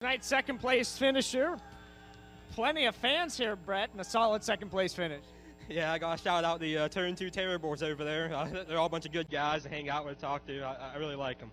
Tonight's second place finisher. Plenty of fans here, Brett, and a solid second place finish. Yeah, I got to shout out the uh, Turn 2 Terribles over there. Uh, they're all a bunch of good guys to hang out with, talk to. I, I really like them.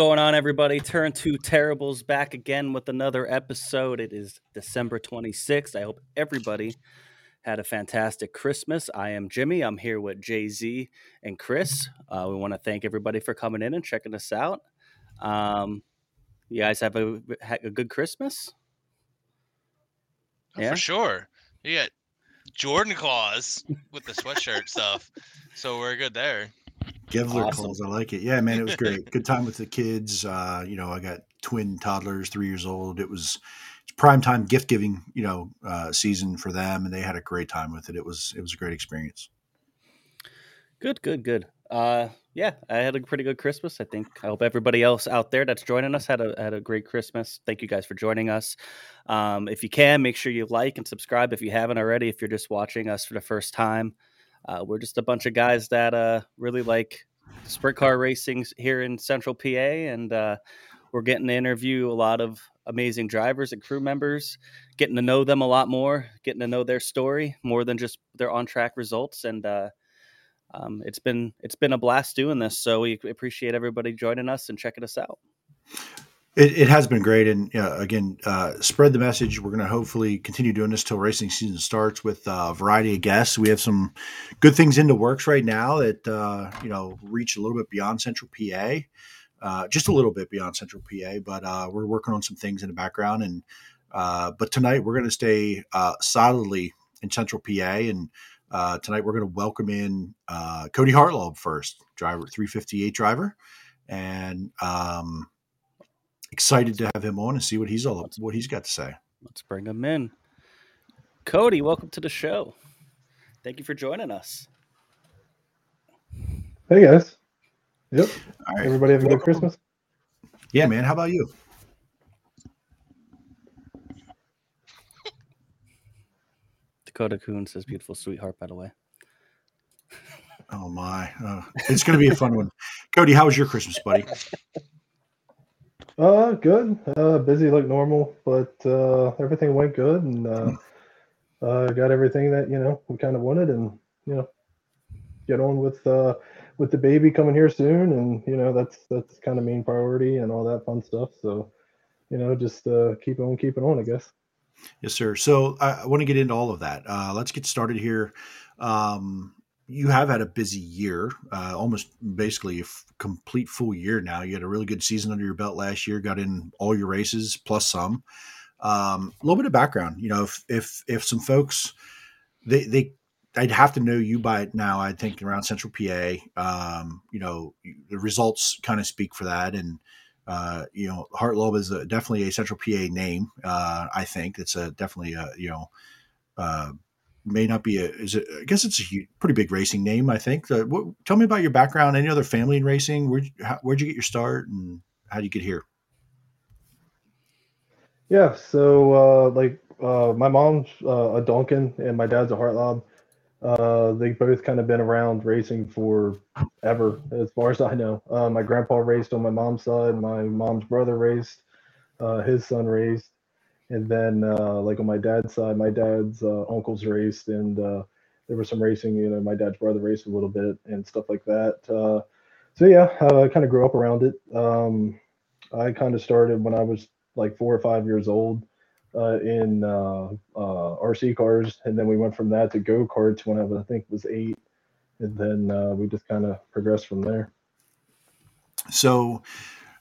Going on, everybody? Turn 2 Terribles back again with another episode. It is December 26th. I hope everybody had a fantastic Christmas. I am Jimmy. I'm here with Jay Z and Chris. Uh, we want to thank everybody for coming in and checking us out. Um, you guys have a, a good Christmas? Oh, Yeah? For sure. You got Jordan claws with the sweatshirt stuff. So we're good there. Gevler Awesome. calls. I like it. Yeah, man, it was great. Good time with the kids. Uh, you know, I got twin toddlers, three years old. It was it's prime time gift giving, you know, uh, season for them, and they had a great time with it. It was it was a great experience. Good, good, good. Uh, yeah, I had a pretty good Christmas. I think. I hope everybody else out there that's joining us had a had a great Christmas. Thank you guys for joining us. Um, if you can, make sure you like and subscribe if you haven't already. If you're just watching us for the first time, uh, we're just a bunch of guys that uh, really like sprint car racing here in Central PA, and uh, we're getting to interview a lot of amazing drivers and crew members, getting to know them a lot more, getting to know their story more than just their on track results, and. Uh, um, it's been it's been a blast doing this. So we appreciate everybody joining us and checking us out. It, it has been great, and uh, again, uh, spread the message. We're going to hopefully continue doing this till racing season starts with uh, a variety of guests. We have some good things in the works right now that uh, you know reach a little bit beyond Central PA, uh, just a little bit beyond Central PA. But uh, we're working on some things in the background, and but tonight we're going to stay solidly in Central PA, and tonight we're going to welcome in Kody Hartlaub first, driver 358 driver, and um, excited to have him on and see what he's all what he's got to say. Let's bring him in. Kody, welcome to the show. Thank you for joining us. Hey guys. Yep. All right, Everybody have a good Christmas? yeah, man. How about you? Dakota Coon says, "Beautiful sweetheart." By the way, Oh my, uh, it's going to be a fun one. Kody, how was your Christmas, buddy? Uh good. Uh busy like normal, but uh everything went good and uh uh got everything that, you know, we kind of wanted and you know get on with uh with the baby coming here soon and you know that's that's kind of main priority and all that fun stuff. So, you know, just uh keep on keeping on, I guess. Yes, sir. So I, I want to get into all of that. Uh, let's get started here. Um, you have had a busy year, uh, almost basically a f- complete full year now. You had a really good season under your belt last year, got in all your races plus some. Um, a little bit of background, you know, if if if some folks they they I'd have to know you by now. I think around Central PA, um, you know, the results kind of speak for that, and uh, you know, Hartlaub is a, definitely a Central PA name. Uh, I think it's a definitely a you know, uh, may not be a is it? I guess it's a pretty big racing name. I think. Uh, what, tell me about your background. Any other family in racing? Where how, where'd you get your start, and how would you get here? Yeah, so uh, like uh, my mom's uh, a Duncan and my dad's a Hartlaub. Uh, they both kind of been around racing for ever, as far as I know. Uh, my grandpa raced on my mom's side. My mom's brother raced. Uh, his son raced, and then uh, like on my dad's side, my dad's uh, uncles raced, and uh, there was some racing. You know, my dad's brother raced a little bit and stuff like that. Uh, so yeah, uh, I kind of grew up around it. Um, I kind of started when I was like four or five years old uh, in RC cars, and then we went from that to go karts when I was, I think was eight, and then we just kind of progressed from there. So,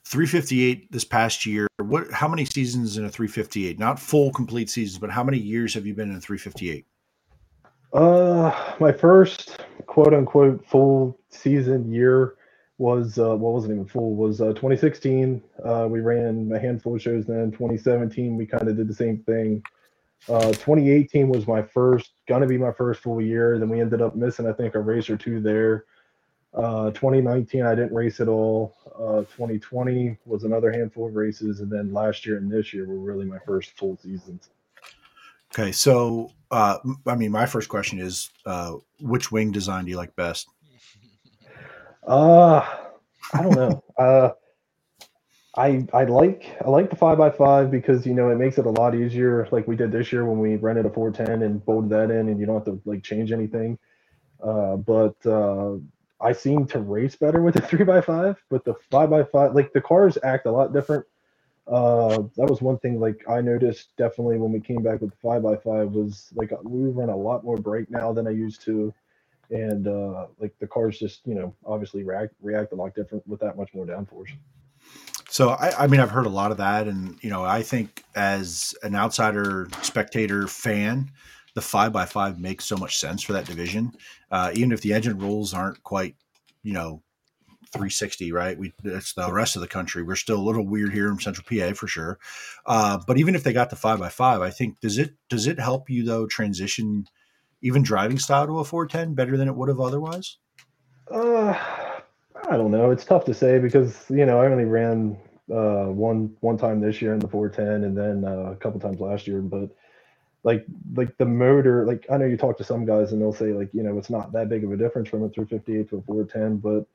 358 this past year. What? How many seasons in a 358? Not full complete seasons, but how many years have you been in a 358? Uh, my first quote unquote full season year was uh, well, wasn't even full. Was uh, 2016. Uh, we ran a handful of shows. Then 2017, we kind of did the same thing. Uh, 2018 was my first, gonna be my first full year. Then we ended up missing, I think, a race or two there. Uh, 2019, I didn't race at all. Uh, 2020 was another handful of races, and then last year and this year were really my first full seasons. Okay, so uh, I mean, my first question is, uh, which wing design do you like best? Uh, I don't know. uh, I I like I like the five by five because you know it makes it a lot easier. Like we did this year when we rented a 410 and bolted that in, and you don't have to like change anything. Uh, but uh, I seem to race better with the three by five, but the five by five, like the cars act a lot different. Uh, that was one thing like I noticed definitely when we came back with the five by five was like we run a lot more brake now than I used to, and uh, like the cars just you know obviously react react a lot different with that much more downforce. So I, I mean I've heard a lot of that, and you know I think as an outsider spectator fan, the five by five makes so much sense for that division. Uh, even if the engine rules aren't quite, you know, 360, right? We it's the rest of the country. We're still a little weird here in Central PA for sure. Uh, but even if they got the five by five, I think does it does it help you though transition even driving style to a 410 better than it would have otherwise? Uh, I don't know. It's tough to say because you know I only ran uh, one one time this year in the 410 and then uh, a couple times last year, but like like the motor like i know you talk to some guys and they'll say like you know it's not that big of a difference from a 358 to a 410 but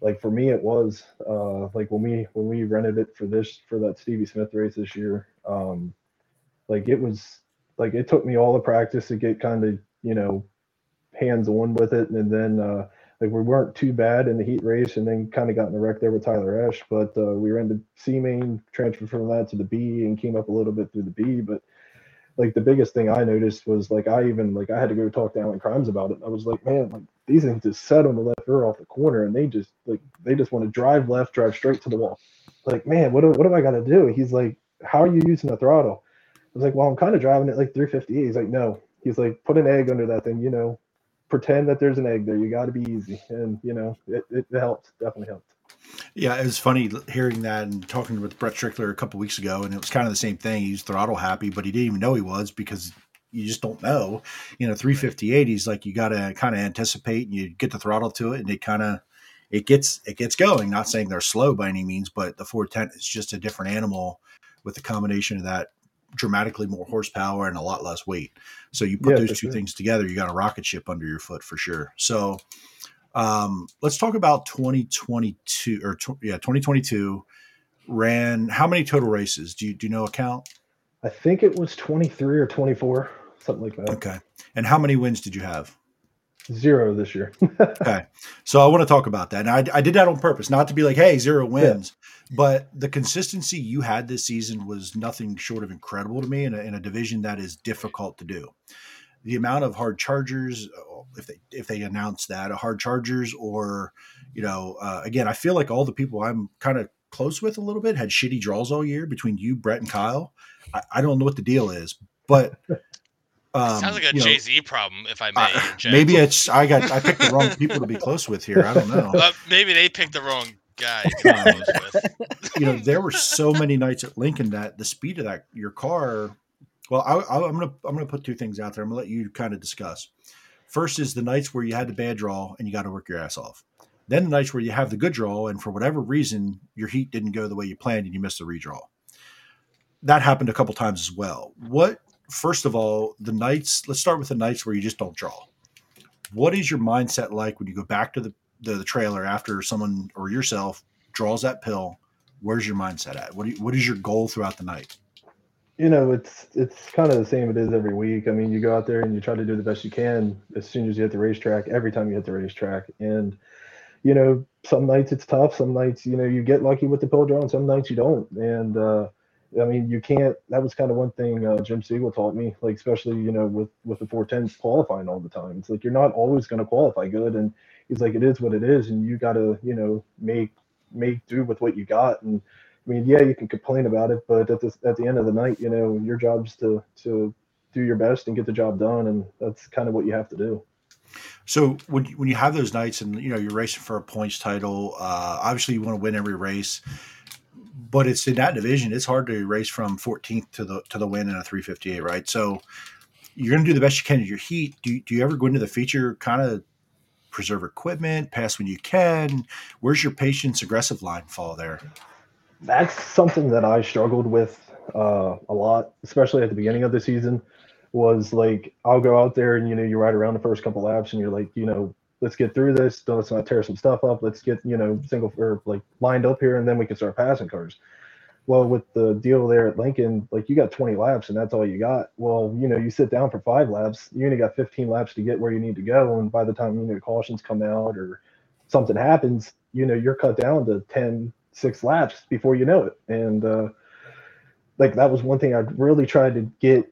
like for me it was uh like when we when we rented it for this for that stevie smith race this year um like it was like it took me all the practice to get kind of you know hands on with it. And then uh like we weren't too bad in the heat race and then kind of got in the wreck there with tyler esh but uh we ran the c main transferred from that to the b and came up a little bit through the b but like the biggest thing I noticed was like I even like I had to go talk to Alan Krimes about it. I was like, man, like these things just set on the left rear off the corner, and they just like they just want to drive left, drive straight to the wall. Like, man, what do, what do I got to do? He's like, how are you using the throttle? I was like, well, I'm kind of driving it like 350. He's like, no. He's like, put an egg under that thing, you know, pretend that there's an egg there. You got to be easy, and you know, it, it helped, definitely helped. Yeah, it was funny hearing that and talking with Brett Strickler a couple weeks ago, and it was kind of the same thing. He's throttle happy, but he didn't even know he was because you just don't know. You know, 358, he's like you got to kind of anticipate and you get the throttle to it, and it kind of it gets it gets going. Not saying they're slow by any means, but the 410 is just a different animal with the combination of that dramatically more horsepower and a lot less weight. So you put yeah, those two sure. things together, you got a rocket ship under your foot for sure. So um, let's talk about 2022 or tw- yeah, 2022 ran how many total races? Do you do you know a count? I think it was 23 or 24, something like that. Okay. And how many wins did you have? Zero this year. okay. So I want to talk about that. And I, I did that on purpose, not to be like, hey, zero wins. Yeah. But the consistency you had this season was nothing short of incredible to me in a, in a division that is difficult to do the amount of hard chargers uh, if they if they announce that a hard chargers or you know uh, again i feel like all the people i'm kind of close with a little bit had shitty draws all year between you brett and kyle i, I don't know what the deal is but um, sounds like a Jay Z problem, if I may. Uh, maybe it's I got I picked the wrong people to be close with here. I don't know. Uh, maybe they picked the wrong guy. you know, there were so many nights at Lincoln that the speed of that your car well, I, am gonna I'm gonna put two things out there. I'm gonna let you kind of discuss. First is the nights where you had the bad draw and you got to work your ass off. Then the nights where you have the good draw and for whatever reason your heat didn't go the way you planned and you missed the redraw. That happened a couple times as well. What first of all the nights? Let's start with the nights where you just don't draw. What is your mindset like when you go back to the the, the trailer after someone or yourself draws that pill? Where's your mindset at? What you, what is your goal throughout the night? You know, it's it's kind of the same it is every week. I mean, you go out there and you try to do the best you can as soon as you hit the racetrack, every time you hit the racetrack. And, you know, some nights it's tough. Some nights, you know, you get lucky with the pill draw, and some nights you don't. And uh, I mean, you can't. That was kind of one thing uh, Jim Siegel taught me, like especially you know with with the 410s qualifying all the time. It's like you're not always going to qualify good, and he's like, it is what it is, and you got to you know make make do with what you got. And I mean, yeah, you can complain about it, but at the at the end of the night, you know, your job's to to do your best and get the job done, and that's kind of what you have to do. So when when you have those nights and you know you're racing for a points title, uh, obviously you want to win every race but it's in that division. It's hard to race from 14th to the to the win in a 358, right? So you're going to do the best you can at your heat. Do, do you ever go into the feature kind of preserve equipment, pass when you can? Where's your patience aggressive line fall there? That's something that I struggled with uh, a lot, especially at the beginning of the season. Was like I'll go out there and you know you ride around the first couple laps and you're like you know let's get through this. Let's not tear some stuff up. Let's get you know single or like lined up here, and then we can start passing cars. Well, with the deal there at Lincoln, like you got 20 laps and that's all you got. Well, you know, you sit down for five laps, you only got 15 laps to get where you need to go, and by the time you know cautions come out or something happens, you know you're cut down to 10, six laps before you know it. And uh, like that was one thing I really tried to get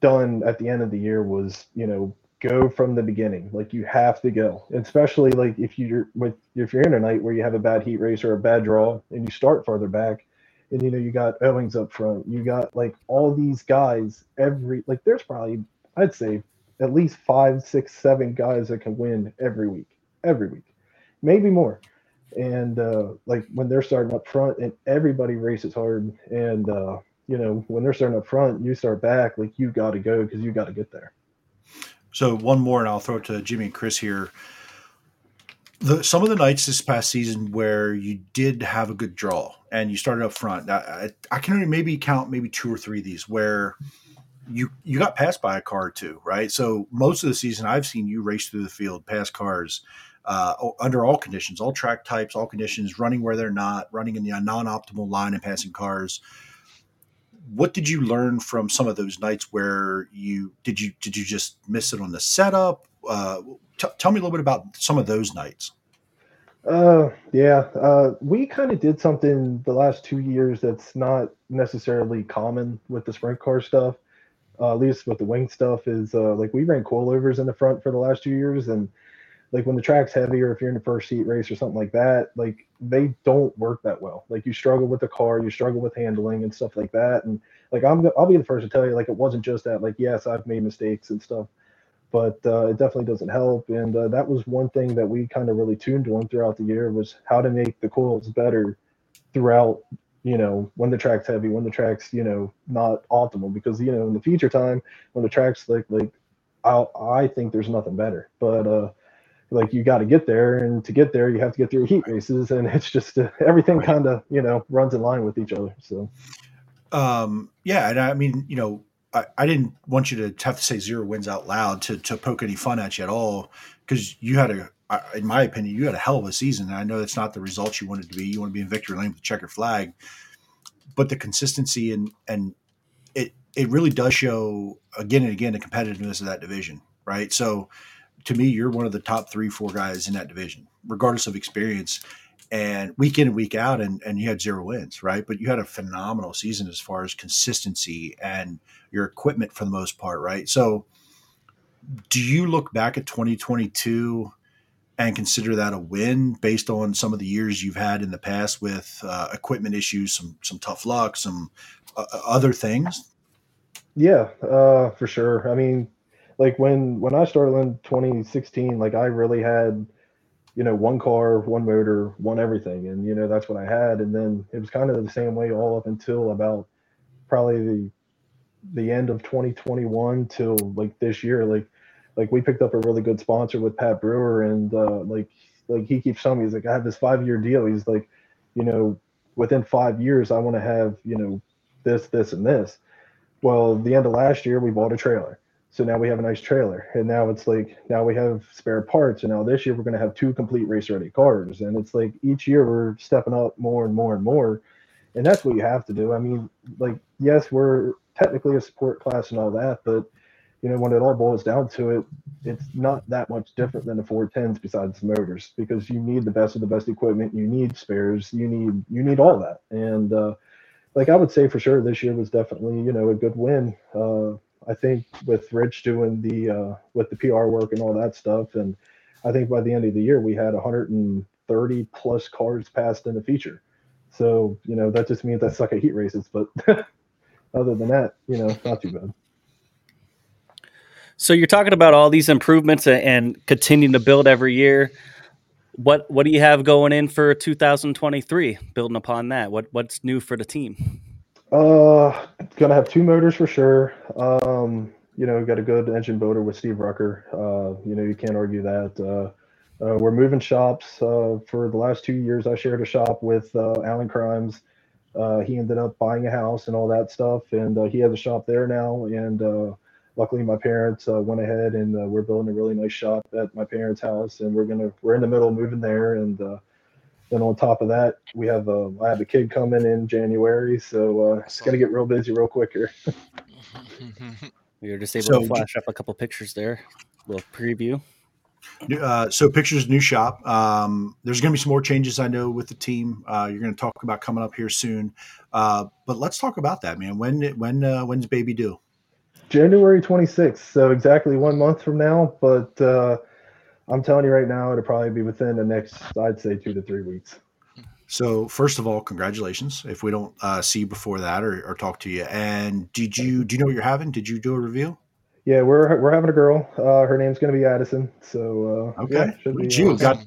done at the end of the year was you know go from the beginning. Like you have to go, especially like if you're with if you're in a night where you have a bad heat race or a bad draw and you start farther back, and you know you got Owings up front, you got like all these guys. Every like there's probably I'd say at least five, six, seven guys that can win every week, every week, maybe more. And uh, like when they're starting up front, and everybody races hard, and uh, you know when they're starting up front, you start back, like you got to go because you got to get there. So one more, and I'll throw it to Jimmy and Chris here. The, some of the nights this past season where you did have a good draw and you started up front. I, I can only maybe count maybe two or three of these where you you got passed by a car two, right? So most of the season, I've seen you race through the field, pass cars uh, under all conditions, all track types, all conditions, running where they're not, running in the non-optimal line and passing cars what did you learn from some of those nights where you did you did you just miss it on the setup? Uh, t- tell me a little bit about some of those nights. Uh, yeah, uh, we kind of did something the last two years that's not necessarily common with the sprint car stuff. Uh, at least with the wing stuff is uh, like we ran coilovers in the front for the last two years, and like when the track's heavy or if you're in the first heat race or something like that, like they don't work that well. Like you struggle with the car, you struggle with handling and stuff like that. And like I'm, I'll be the first to tell you, like it wasn't just that. Like yes, I've made mistakes and stuff, but uh, it definitely doesn't help. And uh, that was one thing that we kind of really tuned on throughout the year was how to make the coils better throughout. You know, when the track's heavy, when the track's you know not optimal, because you know in the future time when the track's like like I I think there's nothing better, but uh like you got to get there and to get there you have to get through heat races and it's just uh, everything kind of you know runs in line with each other so. Um yeah and i mean you know I, I didn't want you to have to say zero wins out loud to to poke any fun at you at all because you had a in my opinion you had a hell of a season and i know that's not the results you wanted to be. You want to be in victory lane with the checker flag. But the consistency and and it it really does show again and again the competitiveness of that division right? So to me, you're one of the top three, four guys in that division, regardless of experience. And week in and week out, and, and you had zero wins, right? But you had a phenomenal season as far as consistency and your equipment for the most part, right? So, do you look back at 2022 and consider that a win based on some of the years you've had in the past with uh, equipment issues, some some tough luck, some uh, other things? Yeah, uh, for sure. I mean, like when when I started in 2016, like I really had, you know, one car, one motor, one everything, and you know that's what I had. And then it was kind of the same way all up until about probably the the end of 2021 till like this year. Like like we picked up a really good sponsor with Pat Brewer, and uh, like like he keeps telling me he's like I have this five year deal. He's like, you know, within five years I want to have you know this this and this. Well, the end of last year we bought a trailer so now we have a nice trailer, and now it's like now we have spare parts, and now this year we're going to have two complete race ready cars, and it's like each year we're stepping up more and more and more, and that's what you have to do. I mean, like yes, we're technically a support class and all that, but you know, when it all boils down to it, it's not that much different than the 410s besides the motors because you need the best of the best equipment, you need spares, you need you need all that. And uh, like I would say for sure, this year was definitely you know a good win. Uh, I think with Rich doing the uh, with the PR work and all that stuff, and I think by the end of the year we had 130 plus cars passed in the feature. So you know that just means I suck at heat races, but other than that, you know, not too bad. So you're talking about all these improvements and continuing to build every year. What what do you have going in for 2023? Building upon that, what what's new for the team? Uh, gonna have two motors for sure. Um, you know, got a good engine builder with Steve Rucker. Uh, you know, you can't argue that. Uh, uh, we're moving shops. Uh, for the last two years, I shared a shop with uh, Alan Krimes. Uh, he ended up buying a house and all that stuff, and uh, he has a shop there now. And uh, luckily, my parents uh, went ahead and uh, we're building a really nice shop at my parents' house, and we're gonna we're in the middle of moving there. And uh, then on top of that, we have a I have a kid coming in January, so uh, it's gonna get real busy real quick here. We were just able So- to flash up a couple pictures there. little preview. Uh, so pictures, new shop. Um, there's going to be some more changes I know with the team. Uh, you're going to talk about coming up here soon. Uh, but let's talk about that, man. When when uh, when's baby due? January 26th, so exactly one month from now. But uh, I'm telling you right now, it'll probably be within the next, I'd say, two to three weeks. So first of all, congratulations. If we don't uh, see you before that or, or talk to you, and did you do you know what you're having? Did you do a review? Yeah, we're we're having a girl. Uh, her name's going to be Addison. So uh, Okay, yeah, be, you uh, got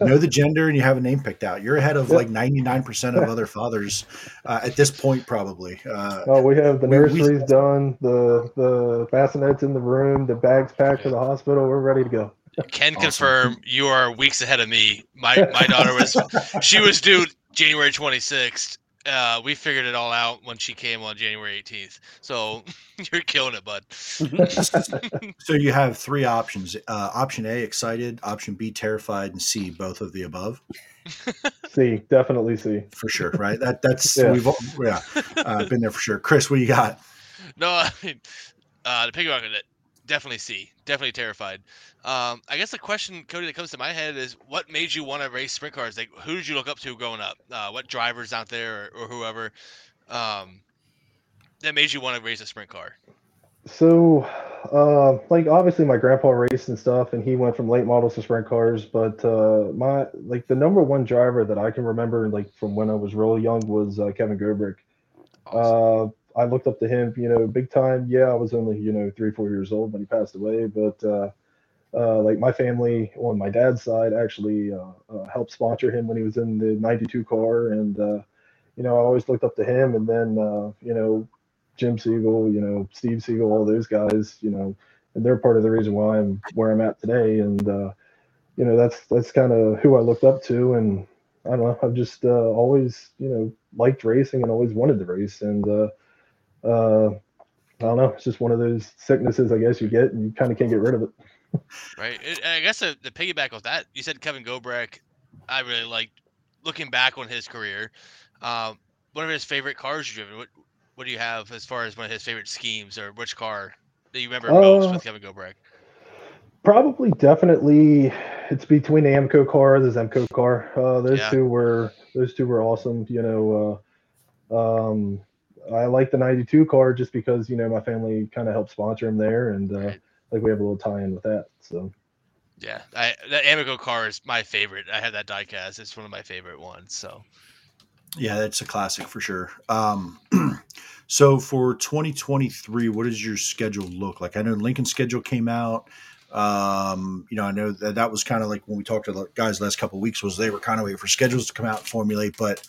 know the gender and you have a name picked out. You're ahead of Yep. like 99 percent of other fathers uh, at this point, probably. Uh, Oh, we have the We- we- done, the the bassinets in the room, the bags packed for the hospital. We're ready to go. Can Awesome. confirm you are weeks ahead of me. My my daughter was she was due January 26th. Uh, we figured it all out when she came on January 18th. So you're killing it, bud. so you have three options: uh, option A, excited; option B, terrified; and C, both of the above. See, definitely see. For sure, right? That that's Yeah. we've all, yeah uh, been there for sure. Chris, what you got? No, I mean, uh, to piggyback on it, definitely see. Definitely terrified. Um, I guess the question, Kody, that comes to my head is, what made you want to race sprint cars? Like, who did you look up to growing up? Uh, what drivers out there or, or whoever um, that made you want to race a sprint car? So, uh, like obviously my grandpa raced and stuff, and he went from late models to sprint cars. But uh, my like the number one driver that I can remember, like from when I was really young, was uh, Kevin Gobrecht. Uh, I looked up to him, you know, big time. Yeah, I was only you know three, four years old when he passed away, but uh, uh, like my family on my dad's side actually uh, uh, helped sponsor him when he was in the '92 car, and uh, you know I always looked up to him. And then uh, you know Jim Siegel, you know, Steve Siegel, all those guys, you know, and they're part of the reason why I'm where I'm at today. And uh, you know, that's that's kind of who I looked up to, and I don't know, I've just uh, always, you know, liked racing and always wanted to race, and uh, I don't know, it's just one of those sicknesses, I guess you get, and you kind of can't get rid of it. Right. It, and I guess the, the piggyback of that, you said Kevin Gobrecht. I really liked looking back on his career. Um, one of his favorite cars you've driven. What what do you have as far as one of his favorite schemes or which car that you remember most Uh, with Kevin Gobrecht? Probably, definitely, it's between the Amco car, the Zemco car. Uh, those Yeah. two were those two were awesome. You know, uh, um, I like the '92 car just because you know my family kind of helped sponsor him there, and uh, Right. like we have a little tie-in with that. So Yeah, I, that Amico car is my favorite. I had that diecast. It's one of my favorite ones. So Yeah, that's a classic for sure. Um, so for 2023, what does your schedule look like? I know Lincoln's schedule came out. Um, you know, I know that that was kind of like when we talked to the guys the last couple of weeks was they were kind of waiting for schedules to come out and formulate, but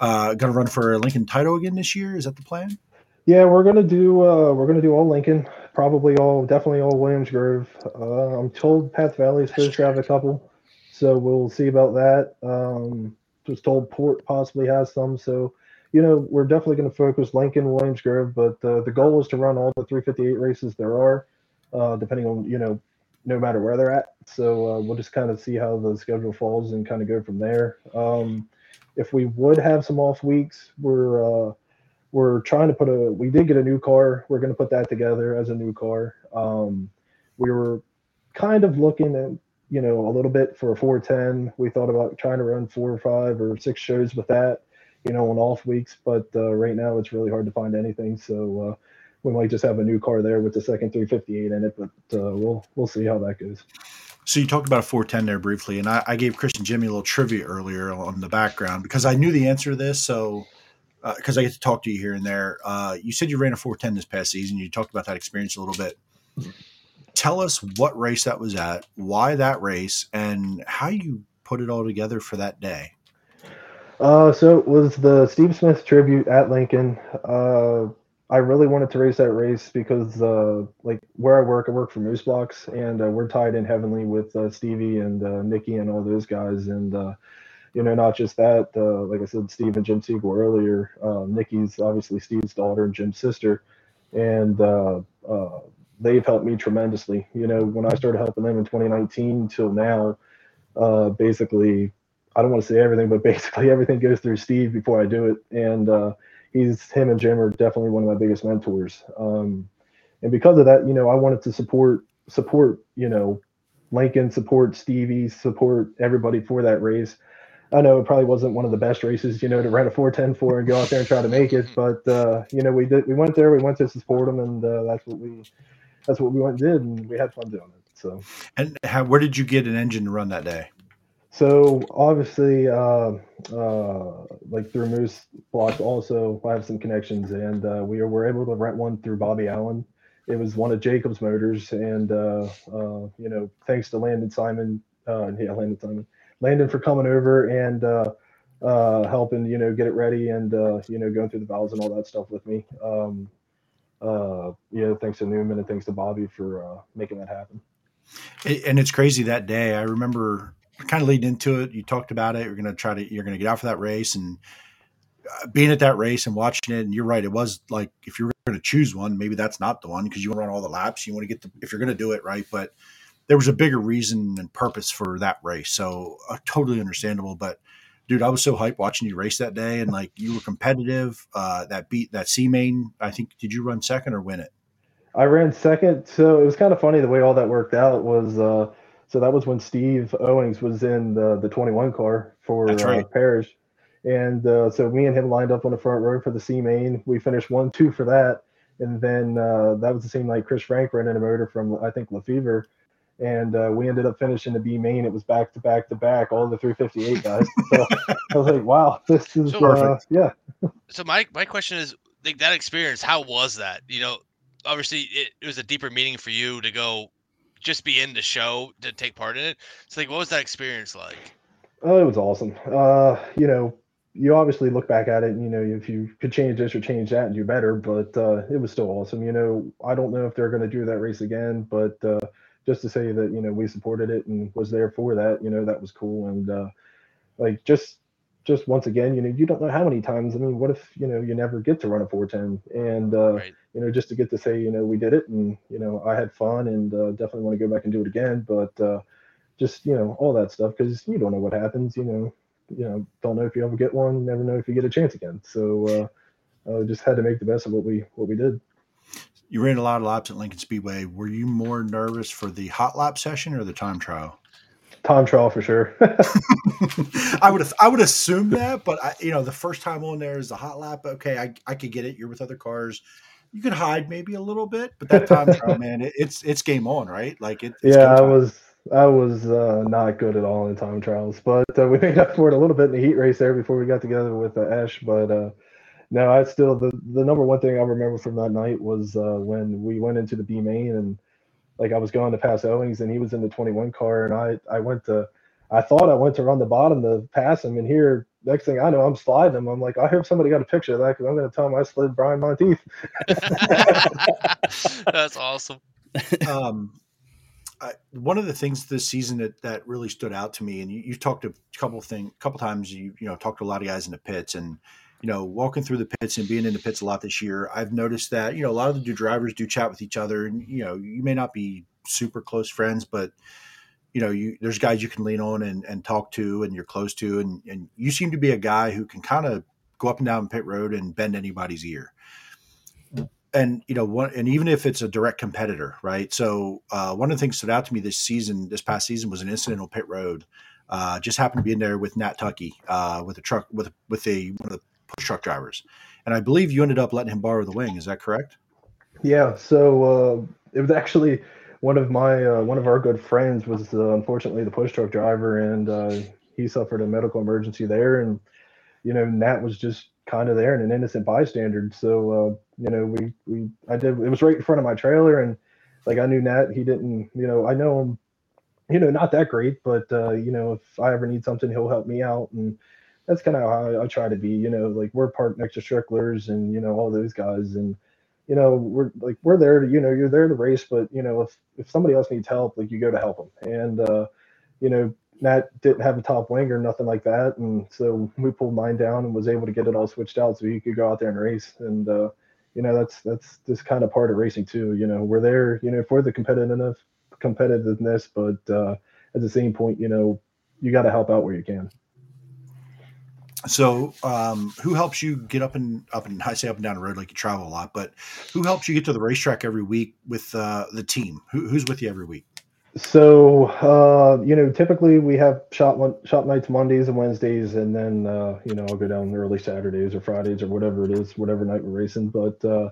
uh, going to run for Lincoln title again this year. Is that the plan? yeah, we're gonna do uh, we're gonna do all Lincoln, probably all definitely all Williams Grove. Uh, I'm told Path Valley is supposed to have a couple, so we'll see about that. Um, was told Port possibly has some, so you know we're definitely to focus Lincoln, Williams Grove, but uh, the goal is to run all the 358 races there are, uh, depending on you know no matter where they're at. So uh, we'll just kind of see how the schedule falls and kind of go from there. Um, if we would have some off weeks, we're uh, we're trying to put a. We did get a new car. We're going to put that together as a new car. Um, we were kind of looking at you know a little bit for a 410. We thought about trying to run four or five or six shows with that, you know, on off weeks. But uh, right now it's really hard to find anything. So uh, we might just have a new car there with the second 358 in it. But uh, we'll we'll see how that goes. So you talked about a 410 there briefly, and I, I gave Christian Jimmy a little trivia earlier on the background because I knew the answer to this. So because uh, I get to talk to you here and there, uh, you said you ran a 410 this past season. You talked about that experience a little bit. Tell us what race that was at, why that race, and how you put it all together for that day. Uh, so it was the Steve Smith tribute at Lincoln. I really wanted to race that race because, uh, like where I work, I work for Moose Blocks, and uh, we're tied in heavily with uh, Stevie and uh, Nikki and all those guys. And uh, you know, not just that, uh, like I said, Steve and Jim Siegel earlier. Um, Nikki's obviously Steve's daughter and Jim's sister, and uh, they've helped me tremendously. You know, when I started helping them in 2019 till now, basically, I don't want to say everything, but basically everything goes through Steve before I do it, and he's him and Jim are definitely one of my biggest mentors. Um, and because of that, you know, I wanted to support support you know Lincoln, support Stevie, support everybody for that race. I know it probably wasn't one of the best races, you know, to run a 410 for and go out there and try to make it. But uh, you know, we did. We went there. We went to support them, and uh, that's what we that's what we went and did, and we had fun doing it. So. And how, where did you get an engine to run that day? So obviously, uh, uh, like through Moose Blocks, also I have some connections, and uh, we were able to rent one through Bobby Allen. It was one of Jacob's motors, and uh, uh, you know, thanks to Landon Simon, uh, yeah, Landon Simon, Landon for coming over and helping, you know, get it ready and, you know, going through the valves and all that stuff with me. Um, yeah, thanks to Newman and thanks to Bobby for making that happen. And it's crazy that day. I remember kind of leading into it. You talked about it. You're going to try to, you're going to get out for that race and uh, being at that race and watching it. And you're right. It was like, if you're going to choose one, maybe that's not the one because you want to run all the laps. You want to get the, if you're going to do it right. But there was a bigger reason and purpose for that race. So uh, totally understandable. But dude, I was so hyped watching you race that day, and like you were competitive. Uh, that beat that C main. I think did you run second or win it? I ran second. So it was kind of funny the way all that worked out was. Uh, so that was when Steve Owings was in the the 21 car for right. uh, Parrish. And uh, so me and him lined up on the front row for the C main. We finished one, two for that. And then uh, that was the same night Chris Frank ran in a motor from, I think, Lefevre and uh, we ended up finishing the B main. It was back to back to back, all the 358 guys. so I was like, wow, this is so, uh, yeah. so my my question is, like that experience, how was that? You know, obviously it, it was a deeper meaning for you to go just be in the show to take part in it. So like, what was that experience like? Oh, it was awesome. Uh, you know, you obviously look back at it and you know if you could change this or change that and do better but uh, it was still awesome you know i don't know if they're going to do that race again but uh, just to say that you know we supported it and was there for that you know that was cool and uh, like just just once again you know you don't know how many times i mean what if you know you never get to run a 410 and uh, right. you know just to get to say you know we did it and you know i had fun and uh, definitely want to go back and do it again but uh, just you know all that stuff because you don't know what happens you know you know don't know if you ever get one never know if you get a chance again so uh, just had to make the best of what we what we did you ran a lot of laps at Lincoln Speedway. Were you more nervous for the hot lap session or the time trial? Time trial for sure. I would I would assume that, but I, you know, the first time on there is the hot lap. Okay, I, I could get it. You're with other cars. You could hide maybe a little bit, but that time trial, man, it, it's it's game on, right? Like it. yeah, I was I was uh, not good at all in time trials, but uh, we made up for it a little bit in the heat race there before we got together with uh, Esh. But uh, no, I still the the number one thing I remember from that night was uh, when we went into the B main and like I was going to pass Owings and he was in the 21 car and I I went to I thought I went to run the bottom to pass him and here next thing I know I'm sliding him. I'm like I hope somebody got a picture of that because I'm going to tell him I slid Brian Montieth. That's awesome. Um, I, one of the things this season that, that really stood out to me, and you, you talked a couple thing, couple times, you you know talked to a lot of guys in the pits, and you know, walking through the pits and being in the pits a lot this year, I've noticed that, you know, a lot of the drivers do chat with each other and, you know, you may not be super close friends, but you know, you there's guys you can lean on and, and talk to and you're close to and, and you seem to be a guy who can kind of go up and down pit road and bend anybody's ear. And you know, one, and even if it's a direct competitor, right? So uh, one of the things stood out to me this season, this past season, was an incident on pit road. Uh, just happened to be in there with Nat Tucky, uh, with a truck, with with a one of the push truck drivers, and I believe you ended up letting him borrow the wing. Is that correct? Yeah. So uh, it was actually one of my uh, one of our good friends was uh, unfortunately the push truck driver, and uh, he suffered a medical emergency there, and you know Nat was just kind of there and an innocent bystander. So uh, you know we we I did it was right in front of my trailer, and like I knew Nat, he didn't you know I know him, you know not that great, but uh, you know if I ever need something, he'll help me out, and that's kind of how I, I, try to be. You know like we're part next to Stricklers and you know all those guys and you know we're like we're there to you know you're there to race but you know if if somebody else needs help like you go to help them and uh you know Nat didn't have a top wing or nothing like that, and so we pulled mine down and was able to get it all switched out so he could go out there and race. And uh, you know, that's that's just kind of part of racing too. You know, we're there, you know, for the competitiveness, competitiveness, but uh, at the same point, you know, you got to help out where you can. So, um, who helps you get up and up and I say up and down the road like you travel a lot, but who helps you get to the racetrack every week with uh, the team? Who, who's with you every week? So uh, you know, typically we have shop shop nights Mondays and Wednesdays, and then uh, you know I'll go down early Saturdays or Fridays or whatever it is, whatever night we're racing. But uh,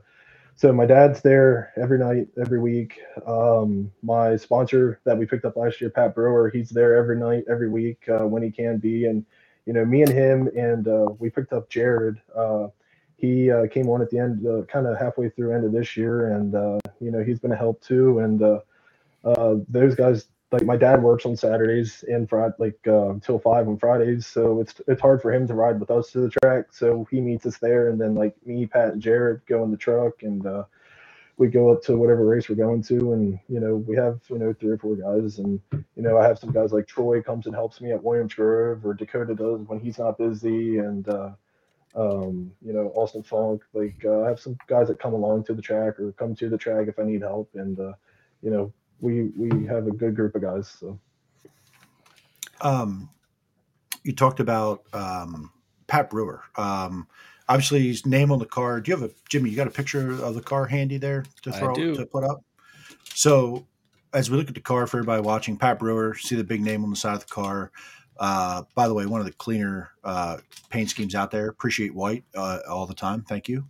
so my dad's there every night, every week. Um, my sponsor that we picked up last year, Pat Brewer, he's there every night, every week uh, when he can be. And you know, me and him, and uh, we picked up Jared. Uh, he uh, came on at the end, uh, kind of halfway through end of this year, and uh, you know he's been a help too. And uh, those guys like my dad works on Saturdays and Friday like uh, until five on Fridays, so it's it's hard for him to ride with us to the track. So he meets us there, and then like me, Pat, and Jared go in the truck, and uh, we go up to whatever race we're going to, and you know we have you know three or four guys, and you know I have some guys like Troy comes and helps me at Williams Grove, or Dakota does when he's not busy, and uh, um, you know Austin Funk. Like uh, I have some guys that come along to the track or come to the track if I need help, and uh, you know we we have a good group of guys. So, um, you talked about um, Pat Brewer. Um, obviously, his name on the car. Do you have a Jimmy? You got a picture of the car handy there to throw to put up? So, as we look at the car for everybody watching, Pat Brewer, see the big name on the side of the car. Uh, by the way, one of the cleaner uh, paint schemes out there. Appreciate white uh, all the time. Thank you.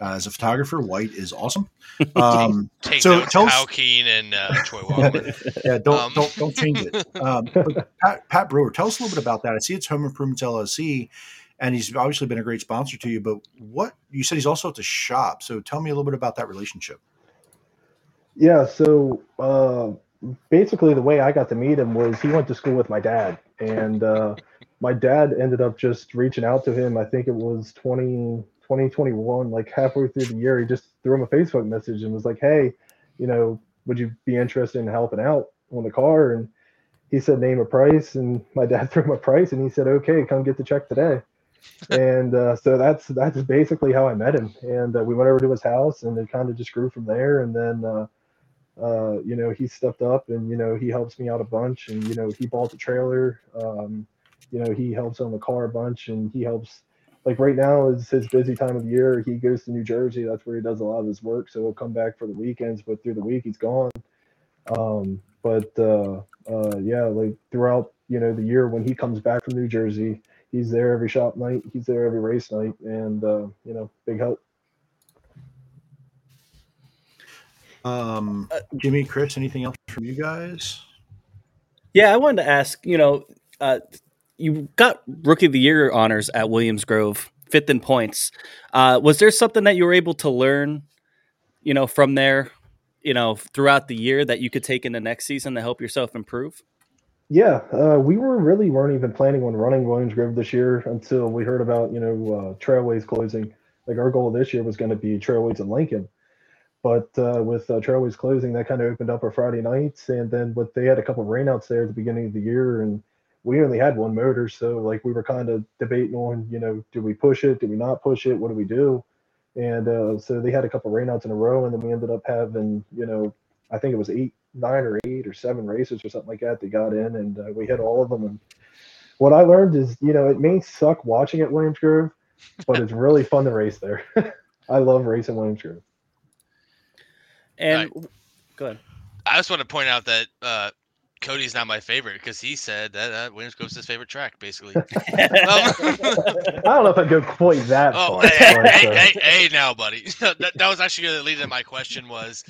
Uh, as a photographer, white is awesome. Um, Take so tell us, Keen and uh, Troy Walker. yeah, don't, um. don't don't change it. Um, Pat, Pat, Brewer, tell us a little bit about that. I see it's Home Improvements LLC, and he's obviously been a great sponsor to you. But what you said he's also at the shop. So tell me a little bit about that relationship. Yeah. So uh, basically, the way I got to meet him was he went to school with my dad, and uh, my dad ended up just reaching out to him. I think it was twenty 2021, like halfway through the year, he just threw him a Facebook message and was like, "Hey, you know, would you be interested in helping out on the car?" And he said, "Name a price." And my dad threw him a price, and he said, "Okay, come get the check today." And uh, so that's that's basically how I met him. And uh, we went over to his house, and it kind of just grew from there. And then, uh, uh, you know, he stepped up, and you know, he helps me out a bunch. And you know, he bought the trailer. Um, you know, he helps on the car a bunch, and he helps like right now is his busy time of the year. He goes to New Jersey. That's where he does a lot of his work. So he'll come back for the weekends, but through the week he's gone. Um, but uh, uh, yeah, like throughout you know the year when he comes back from New Jersey, he's there every shop night. He's there every race night, and uh, you know, big help. Um, Jimmy, Chris, anything else from you guys? Yeah, I wanted to ask. You know, uh, you got rookie of the year honors at Williams Grove, fifth in points. Uh, was there something that you were able to learn, you know, from there, you know, throughout the year that you could take into next season to help yourself improve? Yeah, uh, we were really weren't even planning on running Williams Grove this year until we heard about you know uh, Trailways closing. Like our goal this year was going to be Trailways in Lincoln, but uh, with uh, Trailways closing, that kind of opened up our Friday nights, and then what they had a couple of rainouts there at the beginning of the year, and we only had one motor, so like we were kind of debating on, you know, do we push it? Do we not push it? What do we do? And uh, so they had a couple rainouts in a row, and then we ended up having, you know, I think it was eight, nine or eight or seven races or something like that. They got in, and uh, we hit all of them. And what I learned is, you know, it may suck watching at Williams Grove, but it's really fun to race there. I love racing Williams Grove. And go ahead. I just want to point out that uh, Kody's not my favorite because he said that uh, Williams Grove's his favorite track, basically. Um, I don't know if I'd go quite that Oh, far. hey, but, hey, uh, hey, hey, now, buddy. that, that was actually going to lead to my question. Was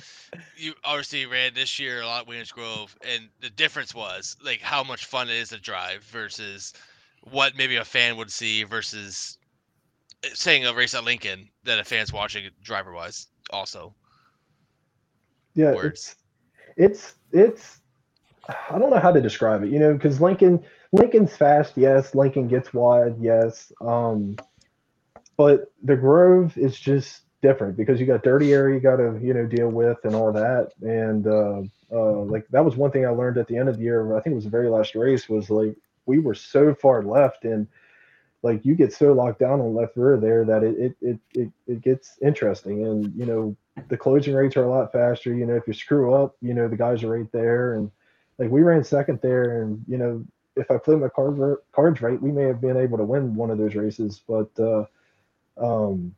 you obviously ran this year a lot at Williams Grove, and the difference was like how much fun it is to drive versus what maybe a fan would see versus uh, saying a race at Lincoln that a fan's watching driver wise. Also, yeah, words. it's it's it's I don't know how to describe it, you know, because Lincoln Lincoln's fast, yes. Lincoln gets wide, yes. Um, but the Grove is just different because you got dirty area you got to you know deal with and all that, and uh, uh, like that was one thing I learned at the end of the year. I think it was the very last race was like we were so far left and like you get so locked down on left rear there that it it it it, it gets interesting and you know the closing rates are a lot faster. You know, if you screw up, you know, the guys are right there. And like we ran second there, and you know, if I played my card, cards right, we may have been able to win one of those races. But uh, um,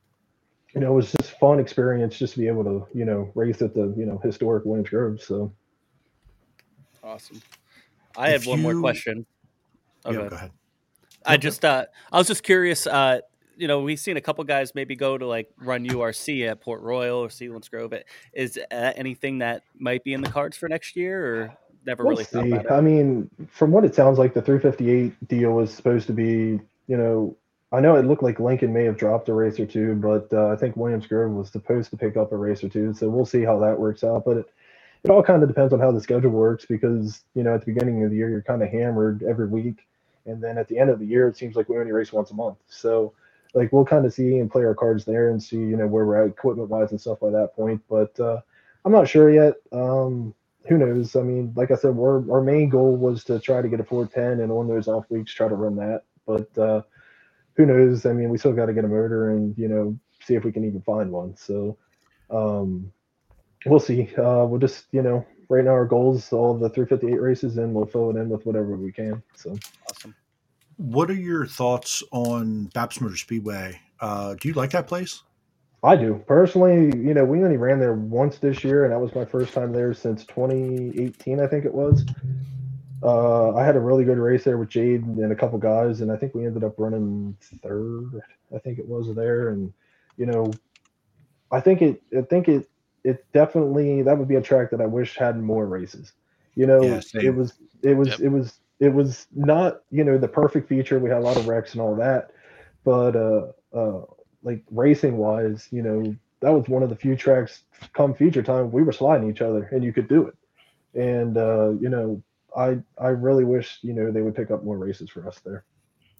you know, it was just fun experience just to be able to, you know, race at the, you know, historic Williams Grove. So Awesome. I If had one more you- question. Yeah, go ahead. I just uh I was just curious, uh, you know, we've seen a couple guys maybe go to like run URC at Port Royal or Selinsgrove. Is that anything that might be in the cards for next year or never we'll really see. about it? I mean, from what it sounds like, the 358 deal was supposed to be, you know, I know it looked like Lincoln may have dropped a race or two, but uh, I think Williams Grove was supposed to pick up a race or two. So we'll see how that works out. But it, it all kind of depends on how the schedule works because, you know, at the beginning of the year, you're kind of hammered every week. And then at the end of the year, it seems like we only race once a month. So, like, we'll kind of see and play our cards there and see, you know, where we're at equipment wise and stuff by that point. But uh, I'm not sure yet. Um, who knows? I mean, like I said, we're, our main goal was to try to get a 410 and on those off weeks, try to run that. But uh, who knows? I mean, we still got to get a motor and, you know, see if we can even find one. So um, we'll see. Uh, we'll just, you know, right now our goals, all the 358 races, and we'll fill it in with whatever we can. So Awesome. What are your thoughts on BAPS Motor Speedway? Uh, do you like that place? I do personally. You know, we only ran there once this year, and that was my first time there since 2018, I think it was. Uh, I had a really good race there with Jade and a couple guys, and I think we ended up running third. I think it was there, and you know, I think it. I think it. It definitely that would be a track that I wish had more races. You know, Yeah, it was. It was. Yep. It was. It was not. You know, the perfect feature. We had a lot of wrecks and all that, but uh, uh, like racing wise, you know, that was one of the few tracks come feature time we were sliding each other and you could do it. And uh, you know, I I really wish, you know, they would pick up more races for us there.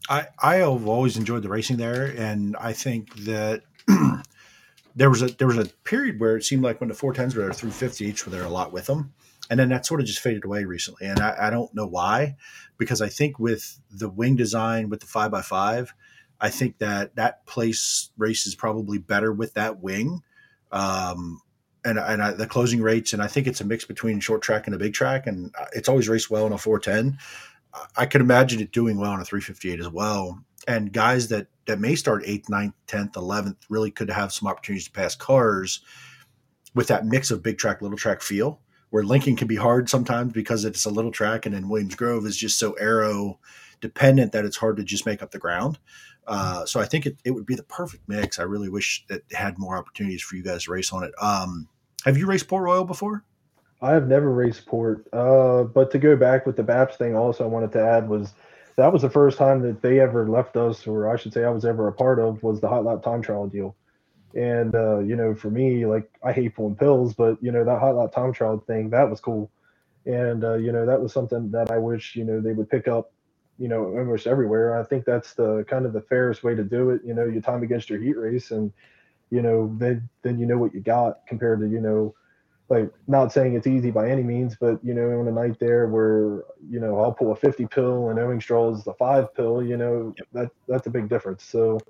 I, I have always enjoyed the racing there, and I think that there was a there was a period where it seemed like when the 410s were there, 350 each were there a lot with them, and then that sort of just faded away recently, and I, I don't know why, because I think with the wing design with the five x five, I think that that place race is probably better with that wing, um, and and I, the closing rates, and I think it's a mix between short track and a big track, and uh, it's always raced well in a 410. I- could imagine it doing well on a 358 as well. And guys that that may start eighth, 9th, 10th, 11th really could have some opportunities to pass cars with that mix of big track, little track feel. Where Lincoln can be hard sometimes because it's a little track, and then Williams Grove is just so aero dependent that it's hard to just make up the ground. Uh, so I think it, it would be the perfect mix. I really wish it had more opportunities for you guys to race on it. Um, have you raced Port Royal before? I have never raced port, uh, but to go back with the BAPS thing, also I wanted to add was that was the first time that they ever left us, or I should say, I was ever a part of, was the hot lap time trial deal. And uh, you know, for me, like I hate pulling pills, but you know that hot lap time trial thing that was cool, and uh, you know that was something that I wish you know they would pick up, you know, almost everywhere. I think that's the kind of the fairest way to do it. You know, your time against your heat race, and you know then then you know what you got compared to you know like not saying it's easy by any means, but you know, on a night there where you know I'll pull a 50 pill and Owings draws the five pill, you know, that that's a big difference. So,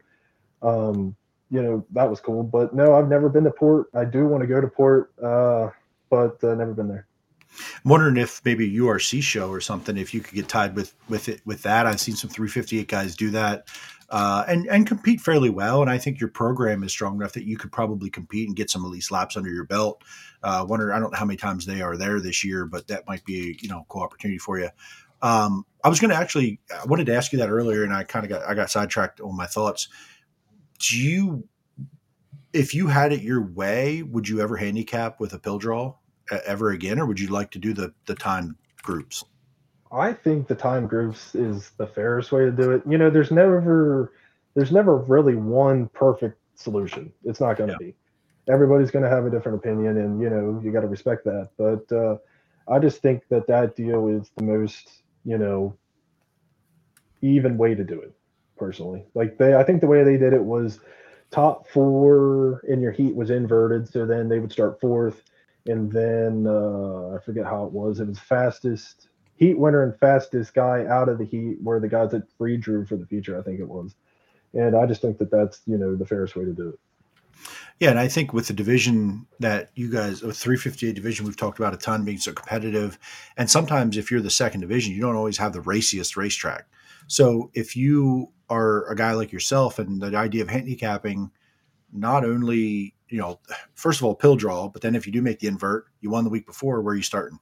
um, you know, that was cool. But no, I've never been to Port. I do want to go to Port, uh, but uh, never been there. I'm wondering if maybe a URC show or something, if you could get tied with with it with that. I've seen some 358 guys do that. uh, and and compete fairly well. And I think your program is strong enough that you could probably compete and get some at least laps under your belt. Uh, wonder I don't know how many times they are there this year, but that might be you know cool opportunity for you. Um, I was going to actually I wanted to ask you that earlier, and I kind of got I got sidetracked on my thoughts. Do you, if you had it your way, would you ever handicap with a pill draw ever again, or would you like to do the the time groups? I think the time groups is the fairest way to do it. You know, there's never there's never really one perfect solution. It's not going to yeah. be. Everybody's going to have a different opinion, and you know you got to respect that. But uh, I just think that that deal is the most you know even way to do it. Personally, like they, I think the way they did it was top four in your heat was inverted, so then they would start fourth, and then uh, I forget how it was. It was fastest heat winner and fastest guy out of the heat were the guys that free drew for the future. I think it was, and I just think that that's you know the fairest way to do it. Yeah, and I think with the division that you guys, a 358 division, we've talked about a ton being so competitive. And sometimes if you're the second division, you don't always have the raciest racetrack. So if you are a guy like yourself and the idea of handicapping, not only, you know, first of all, pill draw, but then if you do make the invert, you won the week before, where are you starting?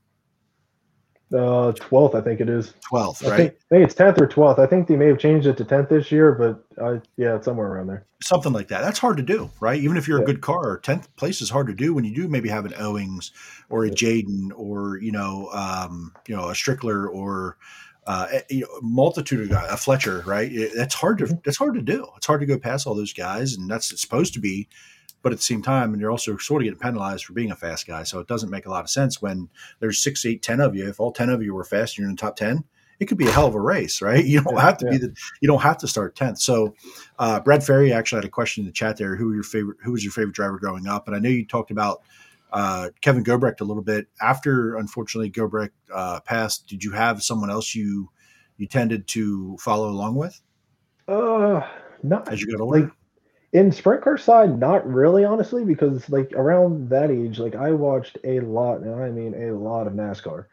Uh, twelfth, I think it is. Twelfth, right? I think, I think it's tenth or twelfth. I think they may have changed it to tenth this year, but I, yeah, it's somewhere around there. Something like that. That's hard to do, right? Even if you're yeah. a good car, tenth place is hard to do when you do maybe have an Owings or a Jaden or you know, um, you know, a Strickler or uh, eh, you know, multitude of guys, a Fletcher, right? That's hard to mm-hmm. that's hard to do. It's hard to go past all those guys, and that's supposed to be but at the same time, and you're also sort of getting penalized for being a fast guy. So it doesn't make a lot of sense when there's six, eight, ten of you. If all ten of you were fast and you're in the top ten, it could be a hell of a race, right? You don't yeah, have to yeah. be the you don't have to start tenth. So uh, Brad Ferry actually had a question in the chat there. Who your favorite? Who was your favorite driver growing up? And I know you talked about uh, Kevin Gobrecht a little bit. After unfortunately Gobrecht uh, passed, did you have someone else you you tended to follow along with? Uh, not as you got older. Like, in sprint car side, not really, honestly, because like around that age, like I watched a lot, and I mean a lot of NASCAR,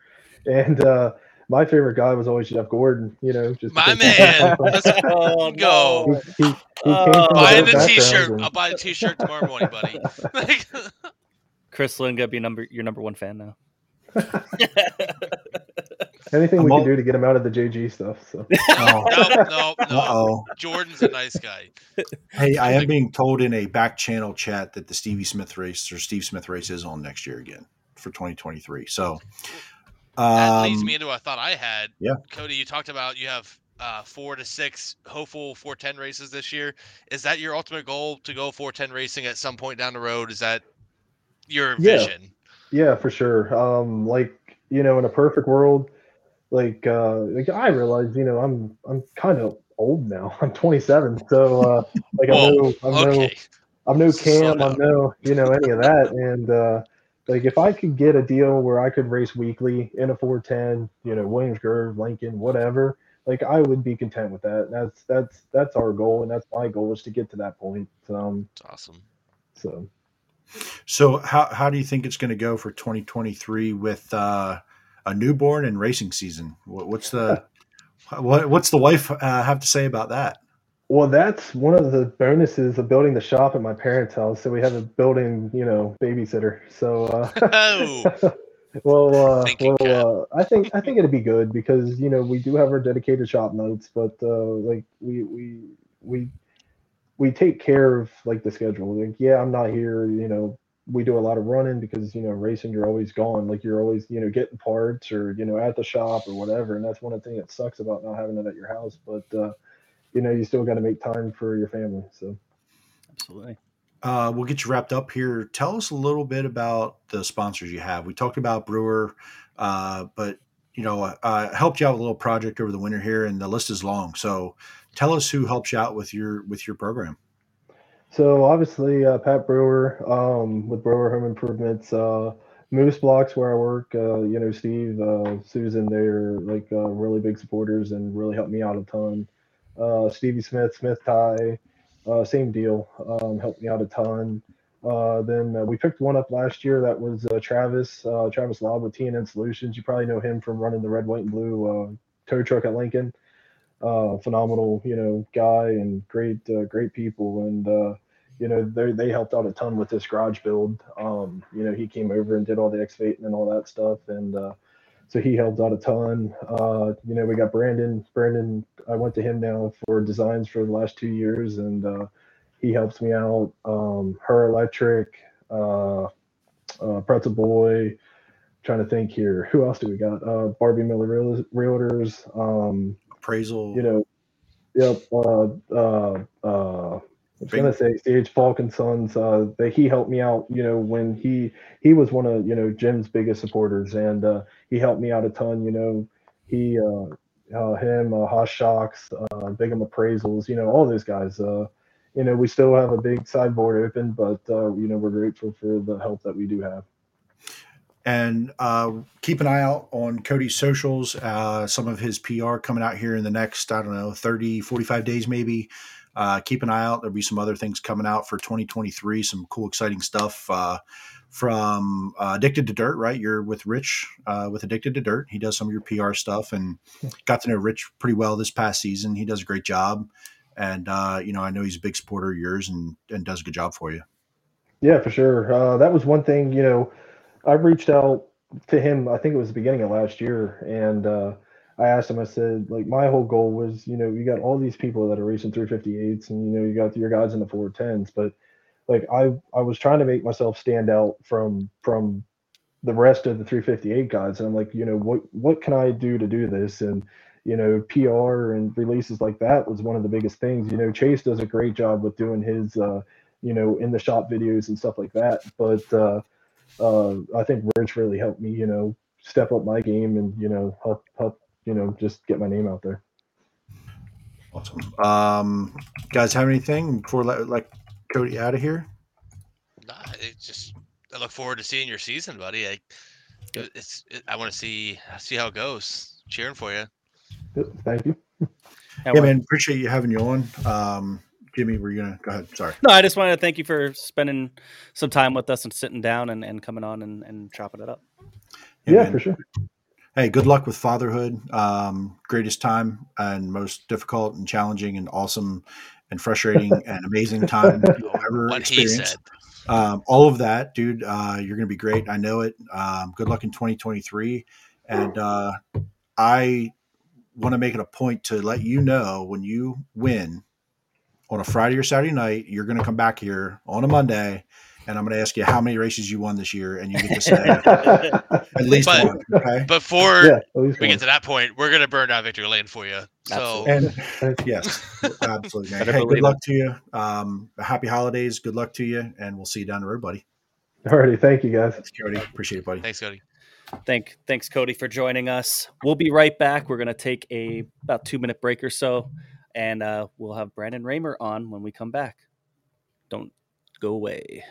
and uh, my favorite guy was always Jeff Gordon. You know, just my man. Let's oh, go. He, he, he uh, buy the t-shirt. And... I'll buy the t-shirt tomorrow morning, buddy. Chris Lynn got be number your number one fan now. Anything I'm we all... can do to get him out of the JG stuff. So. No, no, no. Uh-oh. Jordan's a nice guy. Hey, I am being told in a back channel chat that the Stevie Smith race or Steve Smith race is on next year again for 2023. So that leads um, me into a thought I had. Yeah, Kody, you talked about you have uh, four to six hopeful 410 races this year. Is that your ultimate goal to go 410 racing at some point down the road? Is that your yeah. vision? Yeah, for sure. Um, like you know, in a perfect world, like uh like I realize, you know, I'm I'm kind of old now. I'm 27, so uh like Whoa, I'm no I'm okay. no I'm no cam, I'm no you know any of that, and uh like if I could get a deal where I could race weekly in a 410, you know, Williams Grove, Lincoln, whatever, like I would be content with that. That's that's that's our goal, and that's my goal is to get to that point. Um, it's awesome. So, so how how do you think it's going to go for 2023 with uh a newborn and racing season. What's the what, what's the wife uh, have to say about that? Well, that's one of the bonuses of building the shop at my parents' house. So we have a building, you know, babysitter. So, uh, oh. well, uh, well, uh, I think I think it'd be good because you know we do have our dedicated shop notes, but uh, like we we we we take care of like the schedule. Like, yeah, I'm not here, you know, we do a lot of running because you know racing you're always gone. Like you're always you know getting parts or you know at the shop or whatever. And that's one of the things that sucks about not having it at your house. But uh you know you still got to make time for your family so. Absolutely. Uh, we'll get you wrapped up here. Tell us a little bit about the sponsors you have. We talked about brewer uh, but you know uh, helped you out with a little project over the winter here and the list is long. So tell us who helps you out with your with your program so obviously, uh, Pat Brewer um, with Brewer Home Improvements, uh, Moose Blocks where I work. Uh, you know, Steve, uh, Susan, they're like uh, really big supporters and really helped me out a ton. Uh, Stevie Smith, Smith Tie, same deal, um, helped me out a ton. then we picked one up last year that was Travis, Travis Lobb with TNN Solutions. You probably know him from running the red, white, and blue tow truck at Lincoln. Uh, phenomenal, you know, guy and great, uh, great people. And, uh, you know, they, they helped out a ton with this garage build. Um, you know, he came over and did all the excavating and all that stuff. And, uh, so he helped out a ton. Uh, you know, we got Brandon. Brandon, I went to him now for designs for the last two years, and uh, he helps me out. Um, Her Electric, uh, uh, Pretzel Boy. Trying to think here. Who else do we got? Uh, Barbie Miller Real- Realtors. Um, Appraisal. you know, yep. Uh, uh, uh, I was gonna say Sage Falk and Sons. Uh, they, he helped me out. You know, when he he was one of you know Jim's biggest supporters, and uh, he helped me out a ton. You know, he uh, uh, him, uh, Haas Shocks, uh, Bigham Appraisals. You know, all those guys. Uh, you know, we still have a big sideboard open, but uh, you know, we're grateful for the help that we do have. And uh, keep an eye out on Kody's socials. Uh, some of his PR coming out here in the next, I don't know, 30, 45 days maybe. Uh, keep an eye out. There'll be some other things coming out for 2023, some cool, exciting stuff uh, from uh, Addicted to Dirt, right? You're with Rich uh, with Addicted to Dirt. He does some of your PR stuff and got to know Rich pretty well this past season. He does a great job. And, you know, I know he's a big supporter of yours and, and does a good job for you. Yeah, for sure. That was one thing, you know, I reached out to him, I think it was the beginning of last year, and uh, I asked him, I said, like, my whole goal was, you know, you got all these people that are racing 358s, and, you know, you got your guys in the 410s, but like, I, I was trying to make myself stand out from, from the rest of the 358 guys. And I'm like, you know, what, what can I do to do this? And, you know, PR and releases like that was one of the biggest things. You know, Chase does a great job with doing his, uh, you know, in the shop videos and stuff like that. But uh, uh, I think Rich really helped me, you know, step up my game and you know help help you know just get my name out there. Awesome. Um, guys, have anything before let like Kody out of here? Nah, it's just I look forward to seeing your season, buddy. I, it's it, I want to see see how it goes. Cheering for you. Thank you. Yeah, Yeah, man, appreciate you having you on. Um, Jimmy, were you gonna go ahead? Sorry. No, I just wanted to thank you for spending some time with us and sitting down and, and coming on and, and chopping it up. Yeah, man. for sure. Hey, good luck with fatherhood. Um, greatest time and most difficult and challenging and awesome and frustrating and amazing time you'll ever What he experience. said. Um, all of that, dude. Uh, you're gonna be great. I know it. Um, good luck in 2023. And uh, I want to make it a point to let you know when you win on a Friday or Saturday night, you're going to come back here on a Monday, and I'm going to ask you how many races you won this year, and you get to say at least But- one. Okay. Before Yeah, we one. get to that point, we're gonna burn down victory lane for you. So Absolutely. And yes, absolutely, man. Hey, good believe luck to you. Um, happy holidays. Good luck to you, and we'll see you down the road, buddy. Alrighty, thank you guys. Thanks, Kody. Appreciate it, buddy. thanks, Kody. Thank thanks Kody for joining us. We'll be right back. We're gonna take a about two minute break or so, and uh, we'll have Brandon Raymer on when we come back. Don't go away.